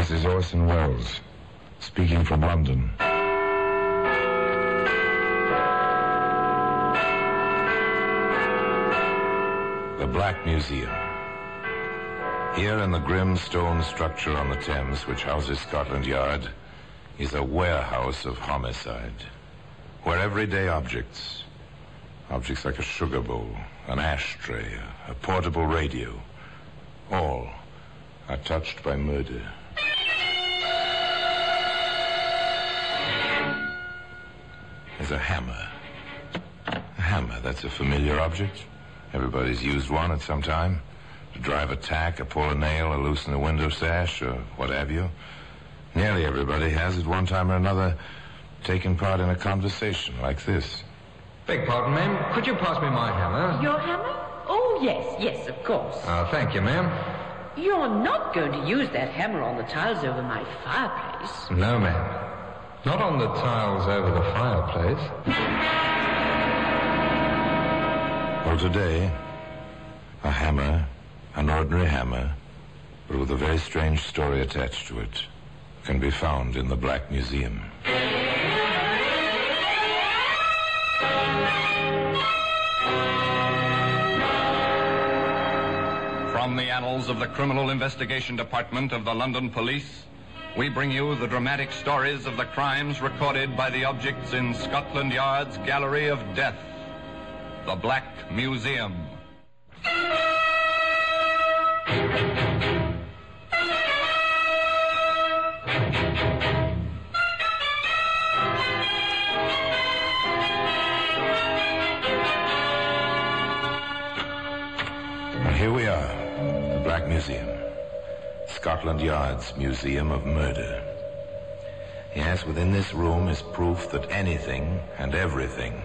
This is Orson Welles, speaking from London. The Black Museum. Here in the grim stone structure on the Thames, which houses Scotland Yard, is a warehouse of homicide, where everyday objects, objects like a sugar bowl, an ashtray, a, portable radio, all are touched by murder. There's a hammer. A hammer, that's a familiar object. Everybody's used one at some time. To drive a tack, or pull a nail, or loosen a window sash, or what have you. Nearly everybody has at one time or another taken part in a conversation like this. Beg pardon, ma'am. Could you pass me my hammer? Your hammer? Oh, yes, yes, of course. Uh, thank you, ma'am. You're not going to use that hammer on the tiles over my fireplace. No, ma'am. Not on the tiles over the fireplace. Well, today, a hammer, an ordinary hammer, but with a very strange story attached to it, can be found in the Black Museum. From the annals of the Criminal Investigation Department of the London Police, we bring you the dramatic stories of the crimes recorded by the objects in Scotland Yard's Gallery of Death, the Black Museum. Here we are, the Black Museum. Scotland Yard's Museum of Murder. Yes, within this room is proof that anything and everything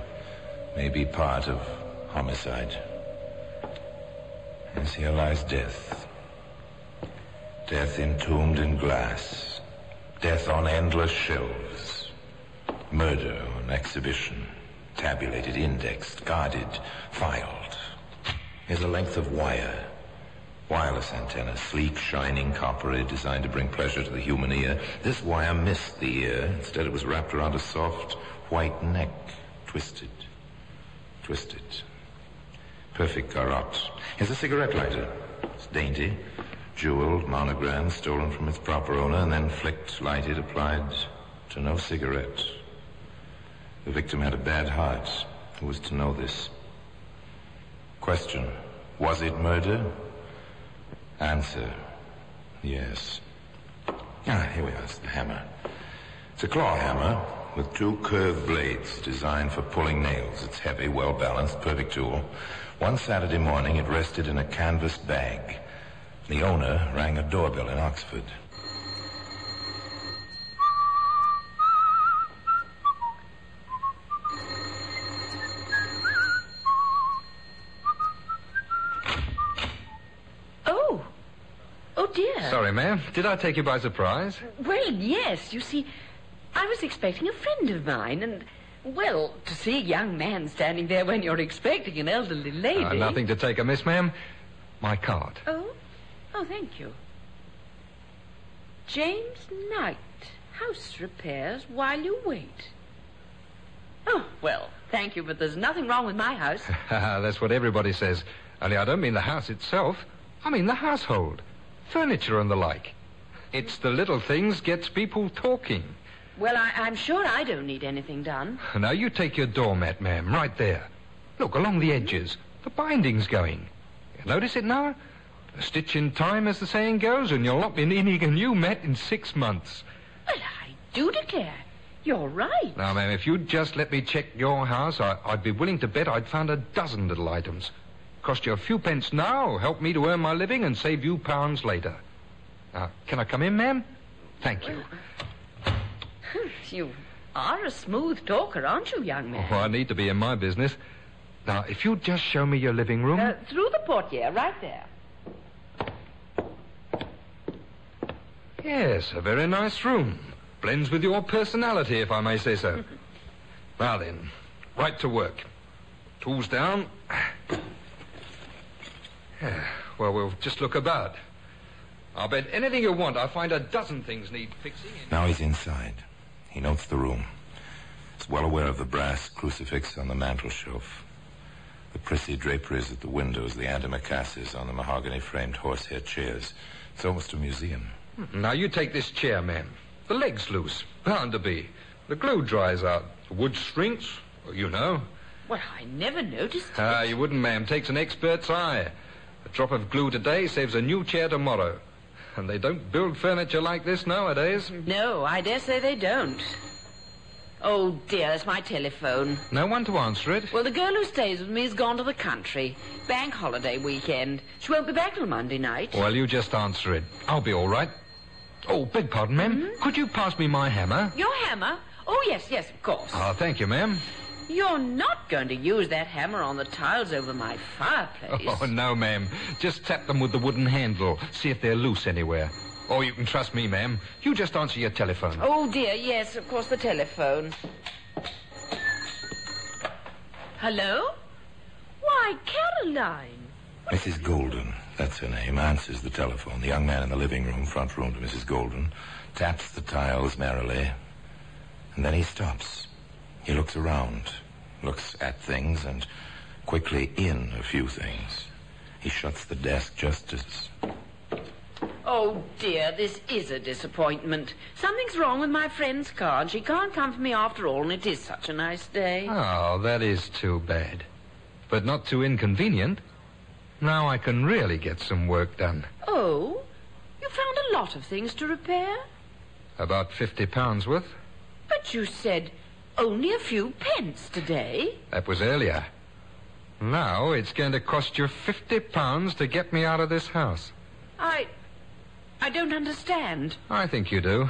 may be part of homicide. Yes, here lies death. Death entombed in glass. Death on endless shelves. Murder on exhibition. Tabulated, indexed, guarded, filed. Here's a length of wire. Wireless antenna, sleek, shining, coppery, designed to bring pleasure to the human ear. This wire missed the ear. Instead, it was wrapped around a soft, white neck. Twisted. Twisted. Perfect garrote. Here's a cigarette lighter. It's dainty, jeweled, monogram, stolen from its proper owner, and then flicked, lighted, applied to no cigarette. The victim had a bad heart. Who was to know this? Question. Was it murder? Answer. Yes. Ah, here we are. It's the hammer. It's a claw hammer with two curved blades designed for pulling nails. It's heavy, well balanced, perfect tool. One Saturday morning, it rested in a canvas bag. The owner rang a doorbell in Oxford. Dear. Did I take you by surprise? Well, yes. You see, I was expecting a friend of mine, and, well, to see a young man standing there when you're expecting an elderly lady. Uh, nothing to take amiss, ma'am. My card. Oh? Oh, thank you. James Knight, house repairs while you wait. Oh, well, thank you, but there's nothing wrong with my house. That's what everybody says. Only I don't mean the house itself. I mean the household. Furniture and the like. It's the little things gets people talking. Well, I, I'm sure I don't need anything done. Now you take your doormat, ma'am, right there. Look, along the edges. The binding's going. You notice it now? A stitch in time, as the saying goes, and you'll not be needing a new mat in six months. Well, I do declare. You're right. Now, ma'am, if you'd just let me check your house, I, I'd be willing to bet I'd found a dozen little items. Cost you a few pence now, help me to earn my living, and save you pounds later. Now, can I come in, ma'am? Thank you. You are a smooth talker, aren't you, young man? Oh, I need to be in my business. Now, if you'd just show me your living room. Uh, through the portiere, right there. Yes, a very nice room. Blends with your personality, if I may say so. now then, right to work. Tools down. Yeah, well, we'll just look about. I'll bet anything you want. I'll find a dozen things need fixing. Now he's inside. He notes the room. He's well aware of the brass crucifix on the mantel shelf. The prissy draperies at the windows, the antimacassars on the mahogany framed horsehair chairs. It's almost a museum. Now you take this chair, ma'am. The leg's loose. Bound to be. The glue dries out. The wood shrinks. You know. Well, I never noticed. Ah, you wouldn't, ma'am. Takes an expert's eye. A drop of glue today saves a new chair tomorrow. And they don't build furniture like this nowadays. No, I dare say they don't. Oh, dear, it's my telephone. No one to answer it. Well, the girl who stays with me has gone to the country. Bank holiday weekend. She won't be back till Monday night. Well, you just answer it. I'll be all right. Oh, beg pardon, ma'am. Could you pass me my hammer? Your hammer? Oh, yes, yes, of course. Ah, thank you, ma'am. You're not going to use that hammer on the tiles over my fireplace. Oh, no, ma'am. Just tap them with the wooden handle. See if they're loose anywhere. Oh, you can trust me, ma'am. You just answer your telephone. Oh, dear, yes, of course, the telephone. Hello? Why, Caroline. Mrs. Golden, that's her name, answers the telephone. The young man in the living room, front room to Mrs. Golden, taps the tiles merrily, and then he stops. He looks around, looks at things, and quickly in a few things. He shuts the desk just as. Oh, dear, this is a disappointment. Something's wrong with my friend's car, and she can't come for me after all, and it is such a nice day. Oh, that is too bad. But not too inconvenient. Now I can really get some work done. Oh? You found a lot of things to repair? About 50 pounds worth. But you said only a few pence today. That was earlier. Now it's going to cost you 50 pounds to get me out of this house. I. I don't understand. I think you do.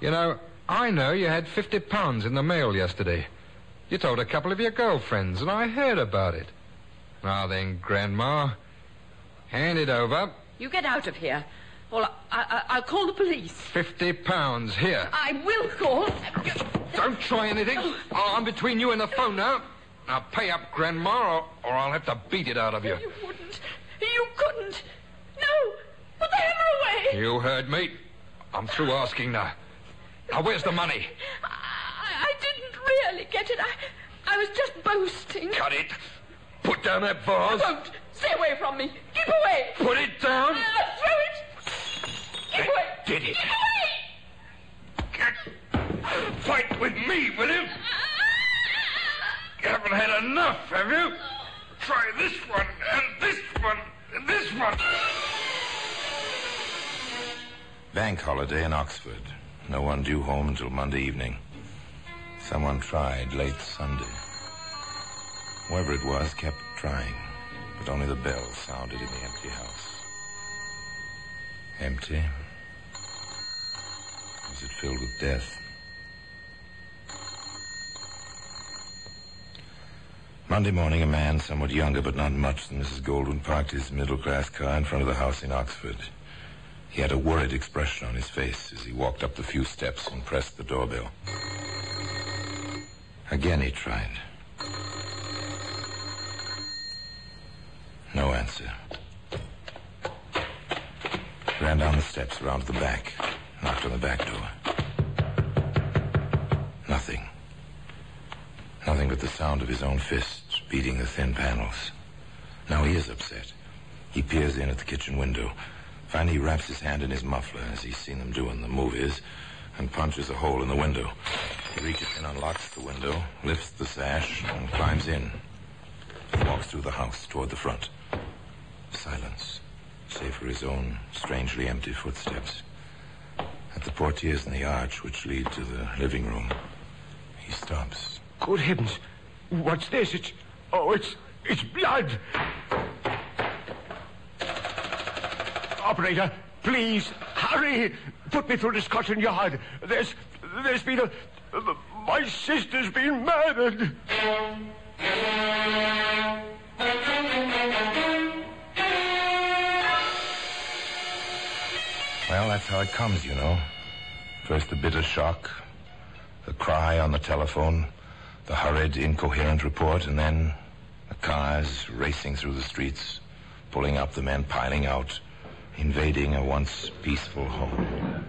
You know, I know you had 50 pounds in the mail yesterday. You told a couple of your girlfriends, and I heard about it. Now then, Grandma, hand it over. You get out of here. Or I, I, will call the police. 50 pounds, here. I will call. Don't try anything. I'm between you and the phone now. Now pay up, Grandma, or, or I'll have to beat it out of you. You wouldn't. You couldn't. No. Put the hammer away. You heard me. I'm through asking now. Now, where's the money? I, I didn't really get it. I, I was just boasting. Cut it. Put down that vase. I won't. Stay away from me. Keep away. Put it down. Uh, throw it. Keep away. did it. Keep away. Fight with me, will you? You haven't had enough, have you? Try this one, and this one, and this one. Bank holiday in Oxford. No one due home until Monday evening. Someone tried late Sunday. Whoever it was kept trying, but only the bell sounded in the empty house. Empty? Was it filled with death? Monday morning, a man somewhat younger but not much than Mrs. Golden parked his middle-class car in front of the house in Oxford. He had a worried expression on his face as he walked up the few steps and pressed the doorbell. Again he tried. No answer. Ran down the steps, around to the back, knocked on the back door. Nothing but the sound of his own fists beating the thin panels. Now he is upset. He peers in at the kitchen window. Finally, he wraps his hand in his muffler, as he's seen them do in the movies, and punches a hole in the window. He reaches in, unlocks the window, lifts the sash, and climbs in. He walks through the house toward the front. Silence, save for his own strangely empty footsteps. At the portieres in the arch which lead to the living room, he stops. Good heavens. What's this? It's. Oh, it's. It's blood. Operator, please, hurry. Put me through to Scotland Yard. There's. There's been a. My sister's been murdered. Well, that's how it comes, you know. First the bitter shock, the cry on the telephone, the hurried, incoherent report, and then the cars racing through the streets, pulling up, the men piling out, invading a once peaceful home.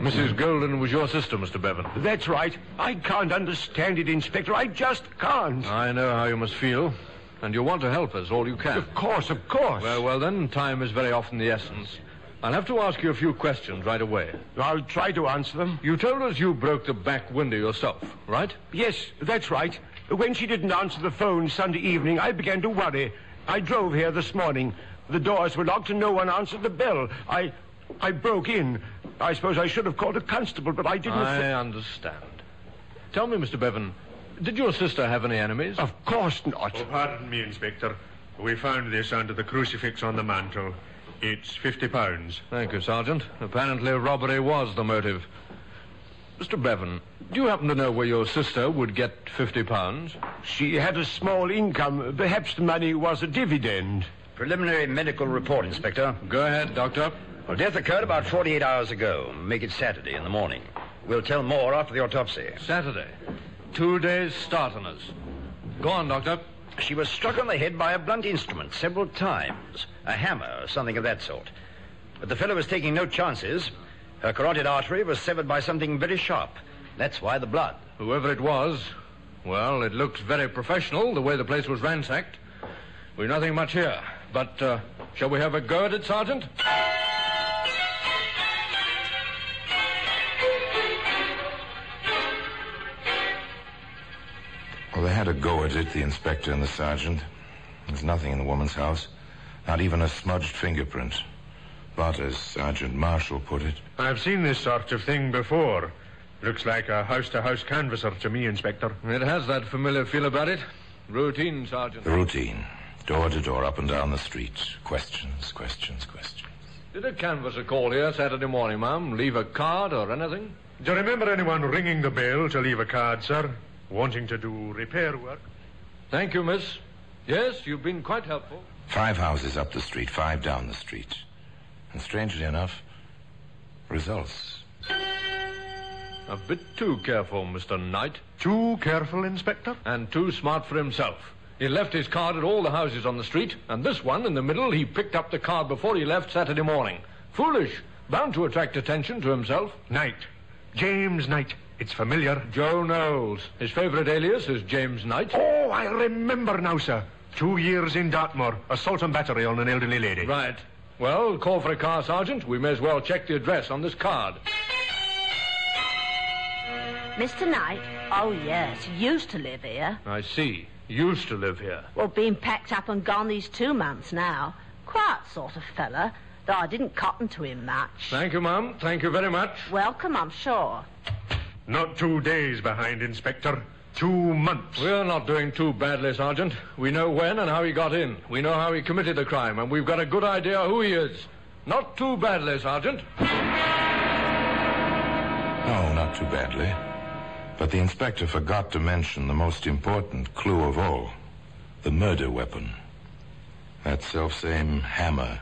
Mrs. Golden was your sister, Mr. Bevan. That's right. I can't understand it, Inspector. I just can't. I know how you must feel, and you want to help us all you can. Of course, of course. Well, well, then, time is very often the essence. I'll have to ask you a few questions right away. I'll try to answer them. You told us you broke the back window yourself, right? Yes, that's right. When she didn't answer the phone Sunday evening, I began to worry. I drove here this morning. The doors were locked and no one answered the bell. I I broke in. I suppose I should have called a constable, but I didn't. I understand. Tell me, Mr. Bevan, did your sister have any enemies? Of course not. Oh, pardon me, Inspector. We found this under the crucifix on the mantel. It's fifty pounds. Thank you, Sergeant. Apparently, robbery was the motive. Mr. Bevan, do you happen to know where your sister would get fifty pounds? She had a small income. Perhaps the money was a dividend. Preliminary medical report, Inspector. Go ahead, Doctor. Well, death occurred about 48 hours ago. Make it Saturday in the morning. We'll tell more after the autopsy. Saturday. Two days start on us. Go on, Doctor. She was struck on the head by a blunt instrument several times. A hammer or something of that sort. But the fellow was taking no chances. Her carotid artery was severed by something very sharp. That's why the blood. Whoever it was, well, it looks very professional, the way the place was ransacked. We've nothing much here. But, uh, shall we have a go at it, Sergeant? Well, they had a go at it, the inspector and the sergeant. There's nothing in the woman's house. Not even a smudged fingerprint. But, as Sergeant Marshall put it, I've seen this sort of thing before. Looks like a house-to-house canvasser to me, Inspector. It has that familiar feel about it. Routine, Sergeant. the routine. Door to door, up and down the street. Questions, questions, questions. Did a canvasser call here Saturday morning, ma'am? Leave a card or anything? Do you remember anyone ringing the bell to leave a card, sir? Wanting to do repair work? Thank you, miss. Yes, you've been quite helpful. Five houses up the street, five down the street. And strangely enough, results. A bit too careful, Mr. Knight. Too careful, Inspector? And too smart for himself. He left his card at all the houses on the street, and this one in the middle, he picked up the card before he left Saturday morning. Foolish. Bound to attract attention to himself. Knight. James Knight. It's familiar. Joe Knowles. His favorite alias is James Knight. Oh, I remember now, sir. Two years in Dartmoor. Assault and battery on an elderly lady. Right. Well, call for a car, Sergeant. We may as well check the address on this card. Mr. Knight? Oh, yes. He used to live here. I see. Used to live here. Well, been packed up and gone these two months now. Quiet sort of fella, though I didn't cotton to him much. Thank you, ma'am. Thank you very much. Welcome, I'm sure. Not two days behind, Inspector. Two months. We're not doing too badly, Sergeant. We know when and how he got in. We know how he committed the crime, and we've got a good idea who he is. Not too badly, Sergeant. No, not too badly. But the inspector forgot to mention the most important clue of all the murder weapon. That self-same hammer,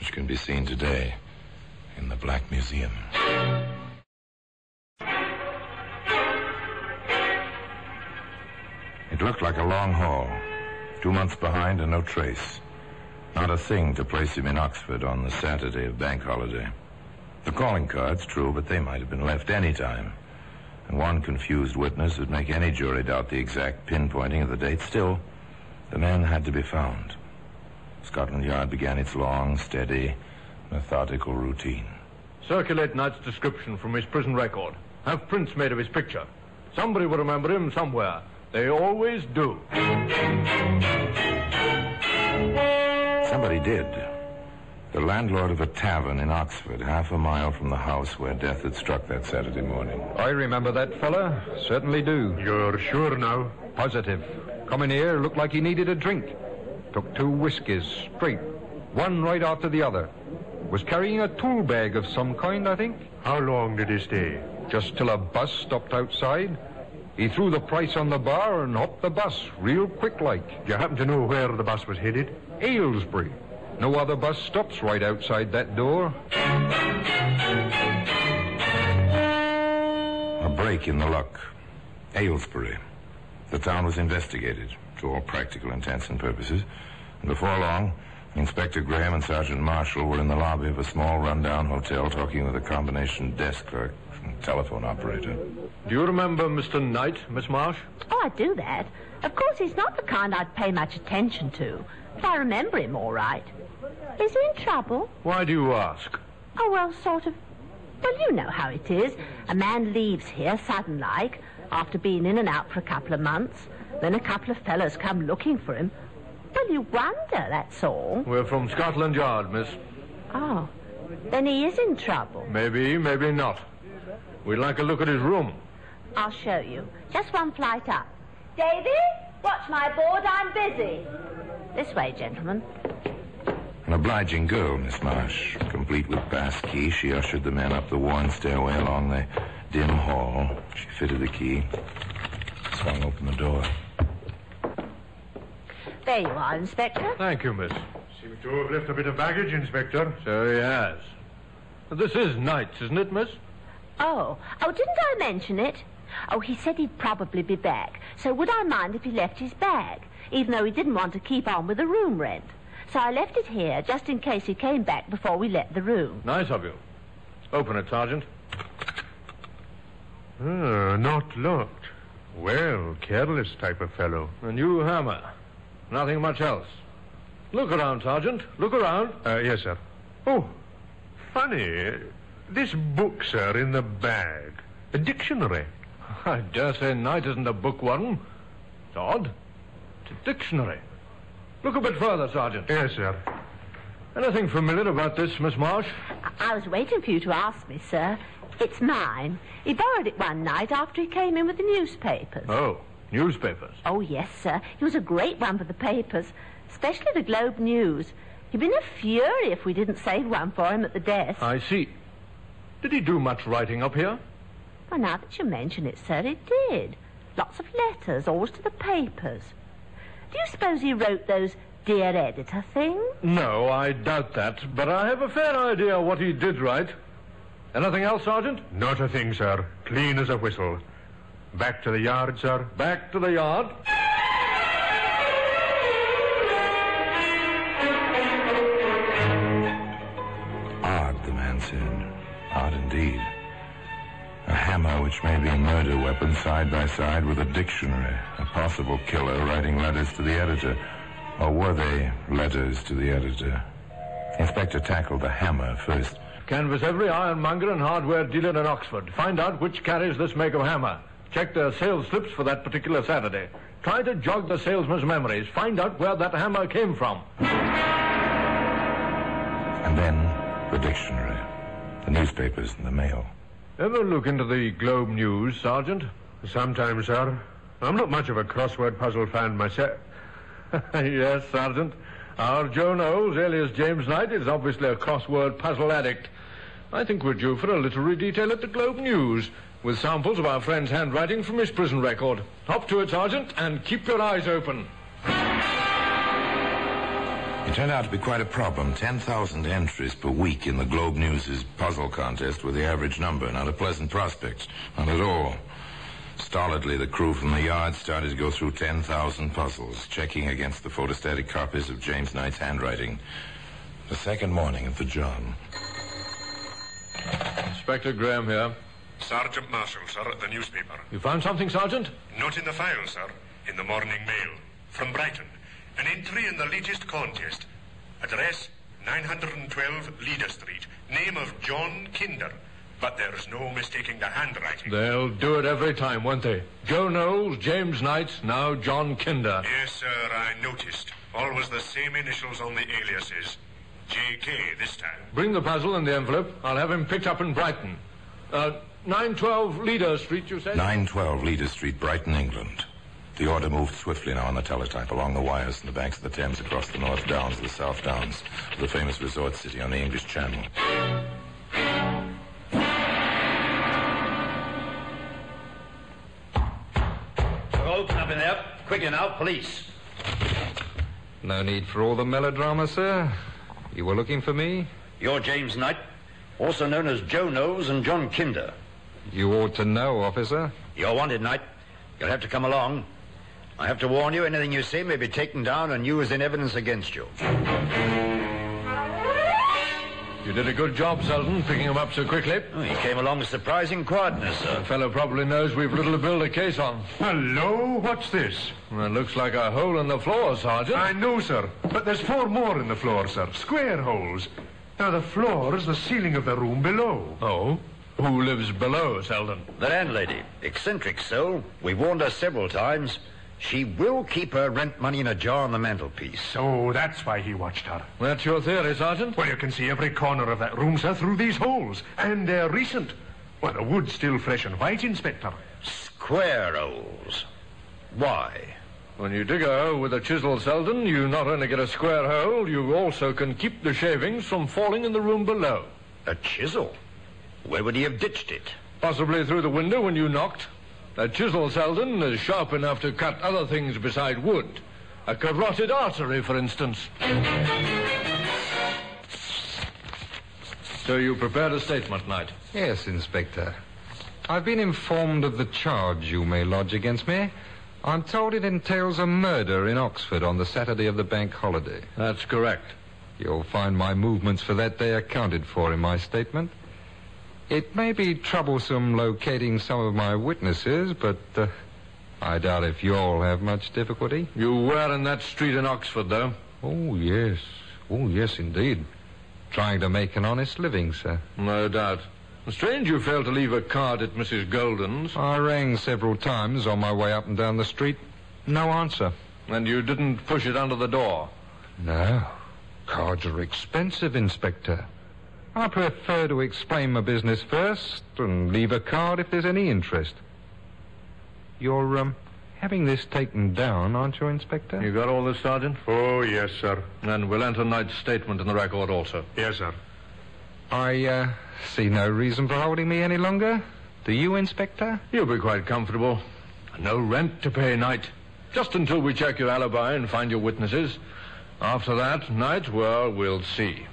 which can be seen today in the Black Museum. It looked like a long haul. Two months behind and no trace. Not a thing to place him in Oxford on the Saturday of bank holiday. The calling cards, true, but they might have been left any time. And one confused witness would make any jury doubt the exact pinpointing of the date. Still, the man had to be found. Scotland Yard began its long, steady, methodical routine. Circulate Knight's description from his prison record. Have prints made of his picture. Somebody will remember him somewhere. They always do. Somebody did. The landlord of a tavern in Oxford, half a mile from the house where death had struck that Saturday morning. I remember that fella. Certainly do. You're sure now? Positive. Come in here, looked like he needed a drink. Took two whiskies, straight. One right after the other. Was carrying a tool bag of some kind, I think. How long did he stay? Just till a bus stopped outside. He threw the price on the bar and hopped the bus, real quick like. Do you happen to know where the bus was headed? Aylesbury. No other bus stops right outside that door. A break in the luck. Aylesbury. The town was investigated, to all practical intents and purposes. And before long, Inspector Graham and Sergeant Marshall were in the lobby of a small rundown hotel talking with a combination desk clerk telephone operator. Do you remember Mr. Knight, Miss Marsh? Oh, I do that. Of course, he's not the kind I'd pay much attention to, but I remember him all right. Is he in trouble? Why do you ask? Oh, well, sort of. Well, you know how it is. A man leaves here sudden like, after being in and out for a couple of months. Then a couple of fellows come looking for him. Well, you wonder, that's all. We're from Scotland Yard, miss. Oh, then he is in trouble. Maybe, maybe not. We'd like a look at his room. I'll show you. Just one flight up. Davy, watch my board. I'm busy. This way, gentlemen. An obliging girl, Miss Marsh. Complete with pass key, she ushered the men up the worn stairway along the dim hall. She fitted the key, swung open the door. There you are, Inspector. Thank you, miss. Seem to have left a bit of baggage, Inspector. So he has. This is Knight's, isn't it, miss? Oh, oh, didn't I mention it? Oh, he said he'd probably be back. So would I mind if he left his bag, even though he didn't want to keep on with the room rent? So I left it here just in case he came back before we let the room. Nice of you. Open it, Sergeant. Ah, not locked. Well, careless type of fellow. A new hammer. Nothing much else. Look around, Sergeant. Look around. Uh, yes, sir. Oh, funny. This book, sir, in the bag. A dictionary. I dare say Knight isn't a bookworm. It's odd. It's a dictionary. Look a bit further, Sergeant. Yes, sir. Anything familiar about this, Miss Marsh? I was waiting for you to ask me, sir. It's mine. He borrowed it one night after he came in with the newspapers. Oh, newspapers. Oh, yes, sir. He was a great one for the papers, especially the Globe News. He'd been a fury if we didn't save one for him at the desk. I see. Did he do much writing up here? Well, now that you mention it, sir, he did. Lots of letters, always to the papers. Do you suppose he wrote those dear editor things? No, I doubt that, but I have a fair idea what he did write. Anything else, Sergeant? Not a thing, sir. Clean as a whistle. Back to the yard, sir. Back to the yard. Odd indeed. A hammer, which may be a murder weapon, side by side with a dictionary. A possible killer writing letters to the editor. Or were they letters to the editor? Inspector tackled the hammer first. Canvass every ironmonger and hardware dealer in Oxford. Find out which carries this make of hammer. Check their sales slips for that particular Saturday. Try to jog the salesman's memories. Find out where that hammer came from. And then the dictionary, the newspapers, and the mail. Ever look into the Globe News, Sergeant? Sometimes, sir. I'm not much of a crossword puzzle fan myself. yes, Sergeant. Our Joe Knowles, alias James Knight, is obviously a crossword puzzle addict. I think we're due for a literary detail at the Globe News, with samples of our friend's handwriting from his prison record. Hop to it, Sergeant, and keep your eyes open. It turned out to be quite a problem. 10,000 entries per week in the Globe News' puzzle contest were the average number. Not a pleasant prospect. Not at all. Stolidly, the crew from the yard started to go through 10,000 puzzles, checking against the photostatic copies of James Knight's handwriting. The second morning of the John. Inspector Graham here. Sergeant Marshall, sir, at the newspaper. You found something, Sergeant? Not in the file, sir. In the morning mail. From Brighton. An entry in the latest contest. Address 912 Leader Street. Name of John Kinder. But there's no mistaking the handwriting. They'll do it every time, won't they? Joe Knowles, James Knight, now John Kinder. Yes, sir, I noticed. Always the same initials on the aliases. J.K. this time. Bring the puzzle and the envelope. I'll have him picked up in Brighton. Uh, 912 Leader Street, you said? 912 Leader Street, Brighton, England. The order moved swiftly now on the teletype along the wires from the banks of the Thames across the North Downs to the South Downs, to the famous resort city on the English Channel. Open up in there. Quickly now, police. No need for all the melodrama, sir. You were looking for me? You're James Knight, also known as Joe Knowles and John Kinder. You ought to know, officer. You're wanted, Knight. You'll have to come along. I have to warn you, anything you say may be taken down and used in evidence against you. You did a good job, Selden, picking him up so quickly. Oh, he came along with surprising quietness, sir. The fellow probably knows we've little to build a case on. Hello, what's this? Well, it looks like a hole in the floor, Sergeant. I know, sir, but there's four more in the floor, sir. Square holes. Now, the floor is the ceiling of the room below. Oh? Who lives below, Selden? The landlady, eccentric soul. We've warned her several times. She will keep her rent money in a jar on the mantelpiece. So that's why he watched her. That's your theory, Sergeant? Well, you can see every corner of that room, sir, through these holes. And they're recent. Well, the wood's still fresh and white, Inspector. Square holes. Why? When you dig a hole with a chisel, Selden, you not only get a square hole, you also can keep the shavings from falling in the room below. A chisel? Where would he have ditched it? Possibly through the window when you knocked. A chisel, Selden, is sharp enough to cut other things beside wood. A carotid artery, for instance. So you prepared a statement, Knight? Yes, Inspector. I've been informed of the charge you may lodge against me. I'm told it entails a murder in Oxford on the Saturday of the bank holiday. That's correct. You'll find my movements for that day accounted for in my statement. It may be troublesome locating some of my witnesses, but uh, I doubt if you'll have much difficulty. You were in that street in Oxford, though. Oh, yes. Oh, yes, indeed. Trying to make an honest living, sir. No doubt. Strange you failed to leave a card at Mrs. Golden's. I rang several times on my way up and down the street. No answer. And you didn't push it under the door? No. Cards are expensive, Inspector. I prefer to explain my business first and leave a card if there's any interest. You're, um, having this taken down, aren't you, Inspector? You got all this, Sergeant? Oh, yes, sir. And we'll enter Knight's statement in the record also. Yes, sir. I, uh, see no reason for holding me any longer. Do you, Inspector? You'll be quite comfortable. No rent to pay, Knight. Just until we check your alibi and find your witnesses. After that, Knight, well, we'll see.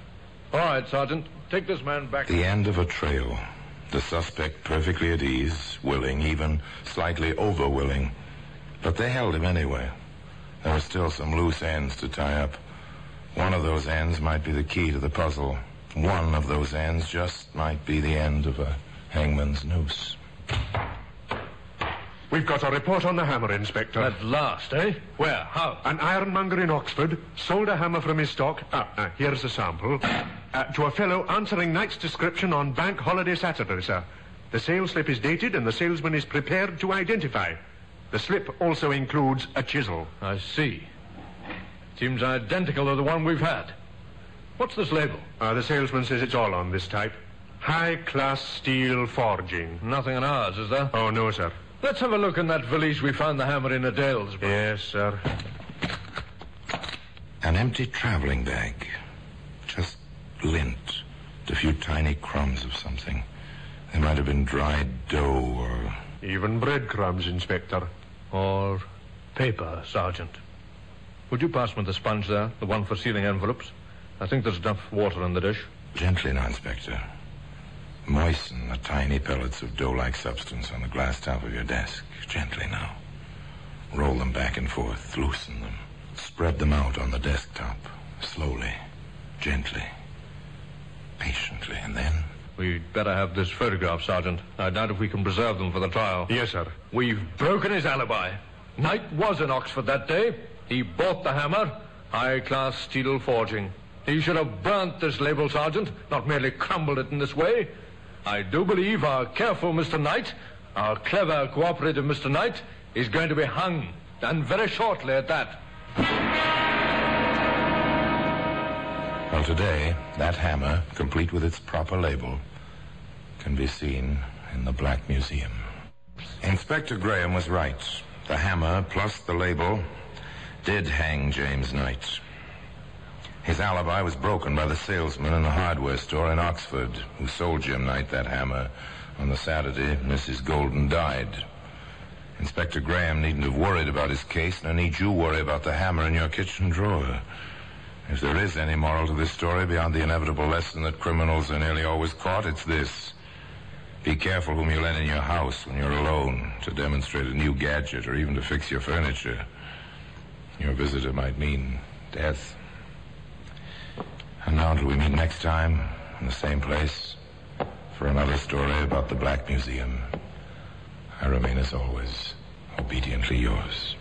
All right, Sergeant. Take this man back. The end of a trail. The suspect perfectly at ease, willing, even slightly over willing. But they held him anyway. There were still some loose ends to tie up. One of those ends might be the key to the puzzle. One of those ends just might be the end of a hangman's noose. We've got a report on the hammer, Inspector. At last, eh? Where? How? An ironmonger in Oxford sold a hammer from his stock. Ah, uh, here's a sample. Uh, to a fellow answering Knight's description on Bank Holiday Saturday, sir. The sales slip is dated and the salesman is prepared to identify. The slip also includes a chisel. I see. Seems identical to the one we've had. What's this label? Uh, the salesman says it's all on this type. High-class steel forging. Nothing on ours, is there? Oh, no, sir. Let's have a look in that valise we found the hammer in at Aylesbury. Yes, sir. An empty traveling bag. Lint. A few tiny crumbs of something. They might have been dried dough or. Even breadcrumbs, Inspector. Or paper, Sergeant. Would you pass me the sponge there, the one for sealing envelopes? I think there's enough water in the dish. Gently now, Inspector. Moisten the tiny pellets of dough-like substance on the glass top of your desk. Gently now. Roll them back and forth. Loosen them. Spread them out on the desktop. Slowly. Gently. Patiently. And then... We'd better have this photograph, Sergeant. I doubt if we can preserve them for the trial. Yes, sir. We've broken his alibi. Knight was in Oxford that day. He bought the hammer. High-class steel forging. He should have burnt this label, Sergeant, not merely crumbled it in this way. I do believe our careful Mr. Knight, our clever, cooperative Mr. Knight, is going to be hung, and very shortly at that. Well, today, that hammer, complete with its proper label, can be seen in the Black Museum. Inspector Graham was right. The hammer, plus the label, did hang James Knight. His alibi was broken by the salesman in the hardware store in Oxford who sold Jim Knight that hammer on the Saturday Mrs. Golden died. Inspector Graham needn't have worried about his case, nor need you worry about the hammer in your kitchen drawer. If there is any moral to this story beyond the inevitable lesson that criminals are nearly always caught, it's this. Be careful whom you let in your house when you're alone to demonstrate a new gadget or even to fix your furniture. Your visitor might mean death. And now until we meet next time in the same place for another story about the Black Museum, I remain as always obediently yours.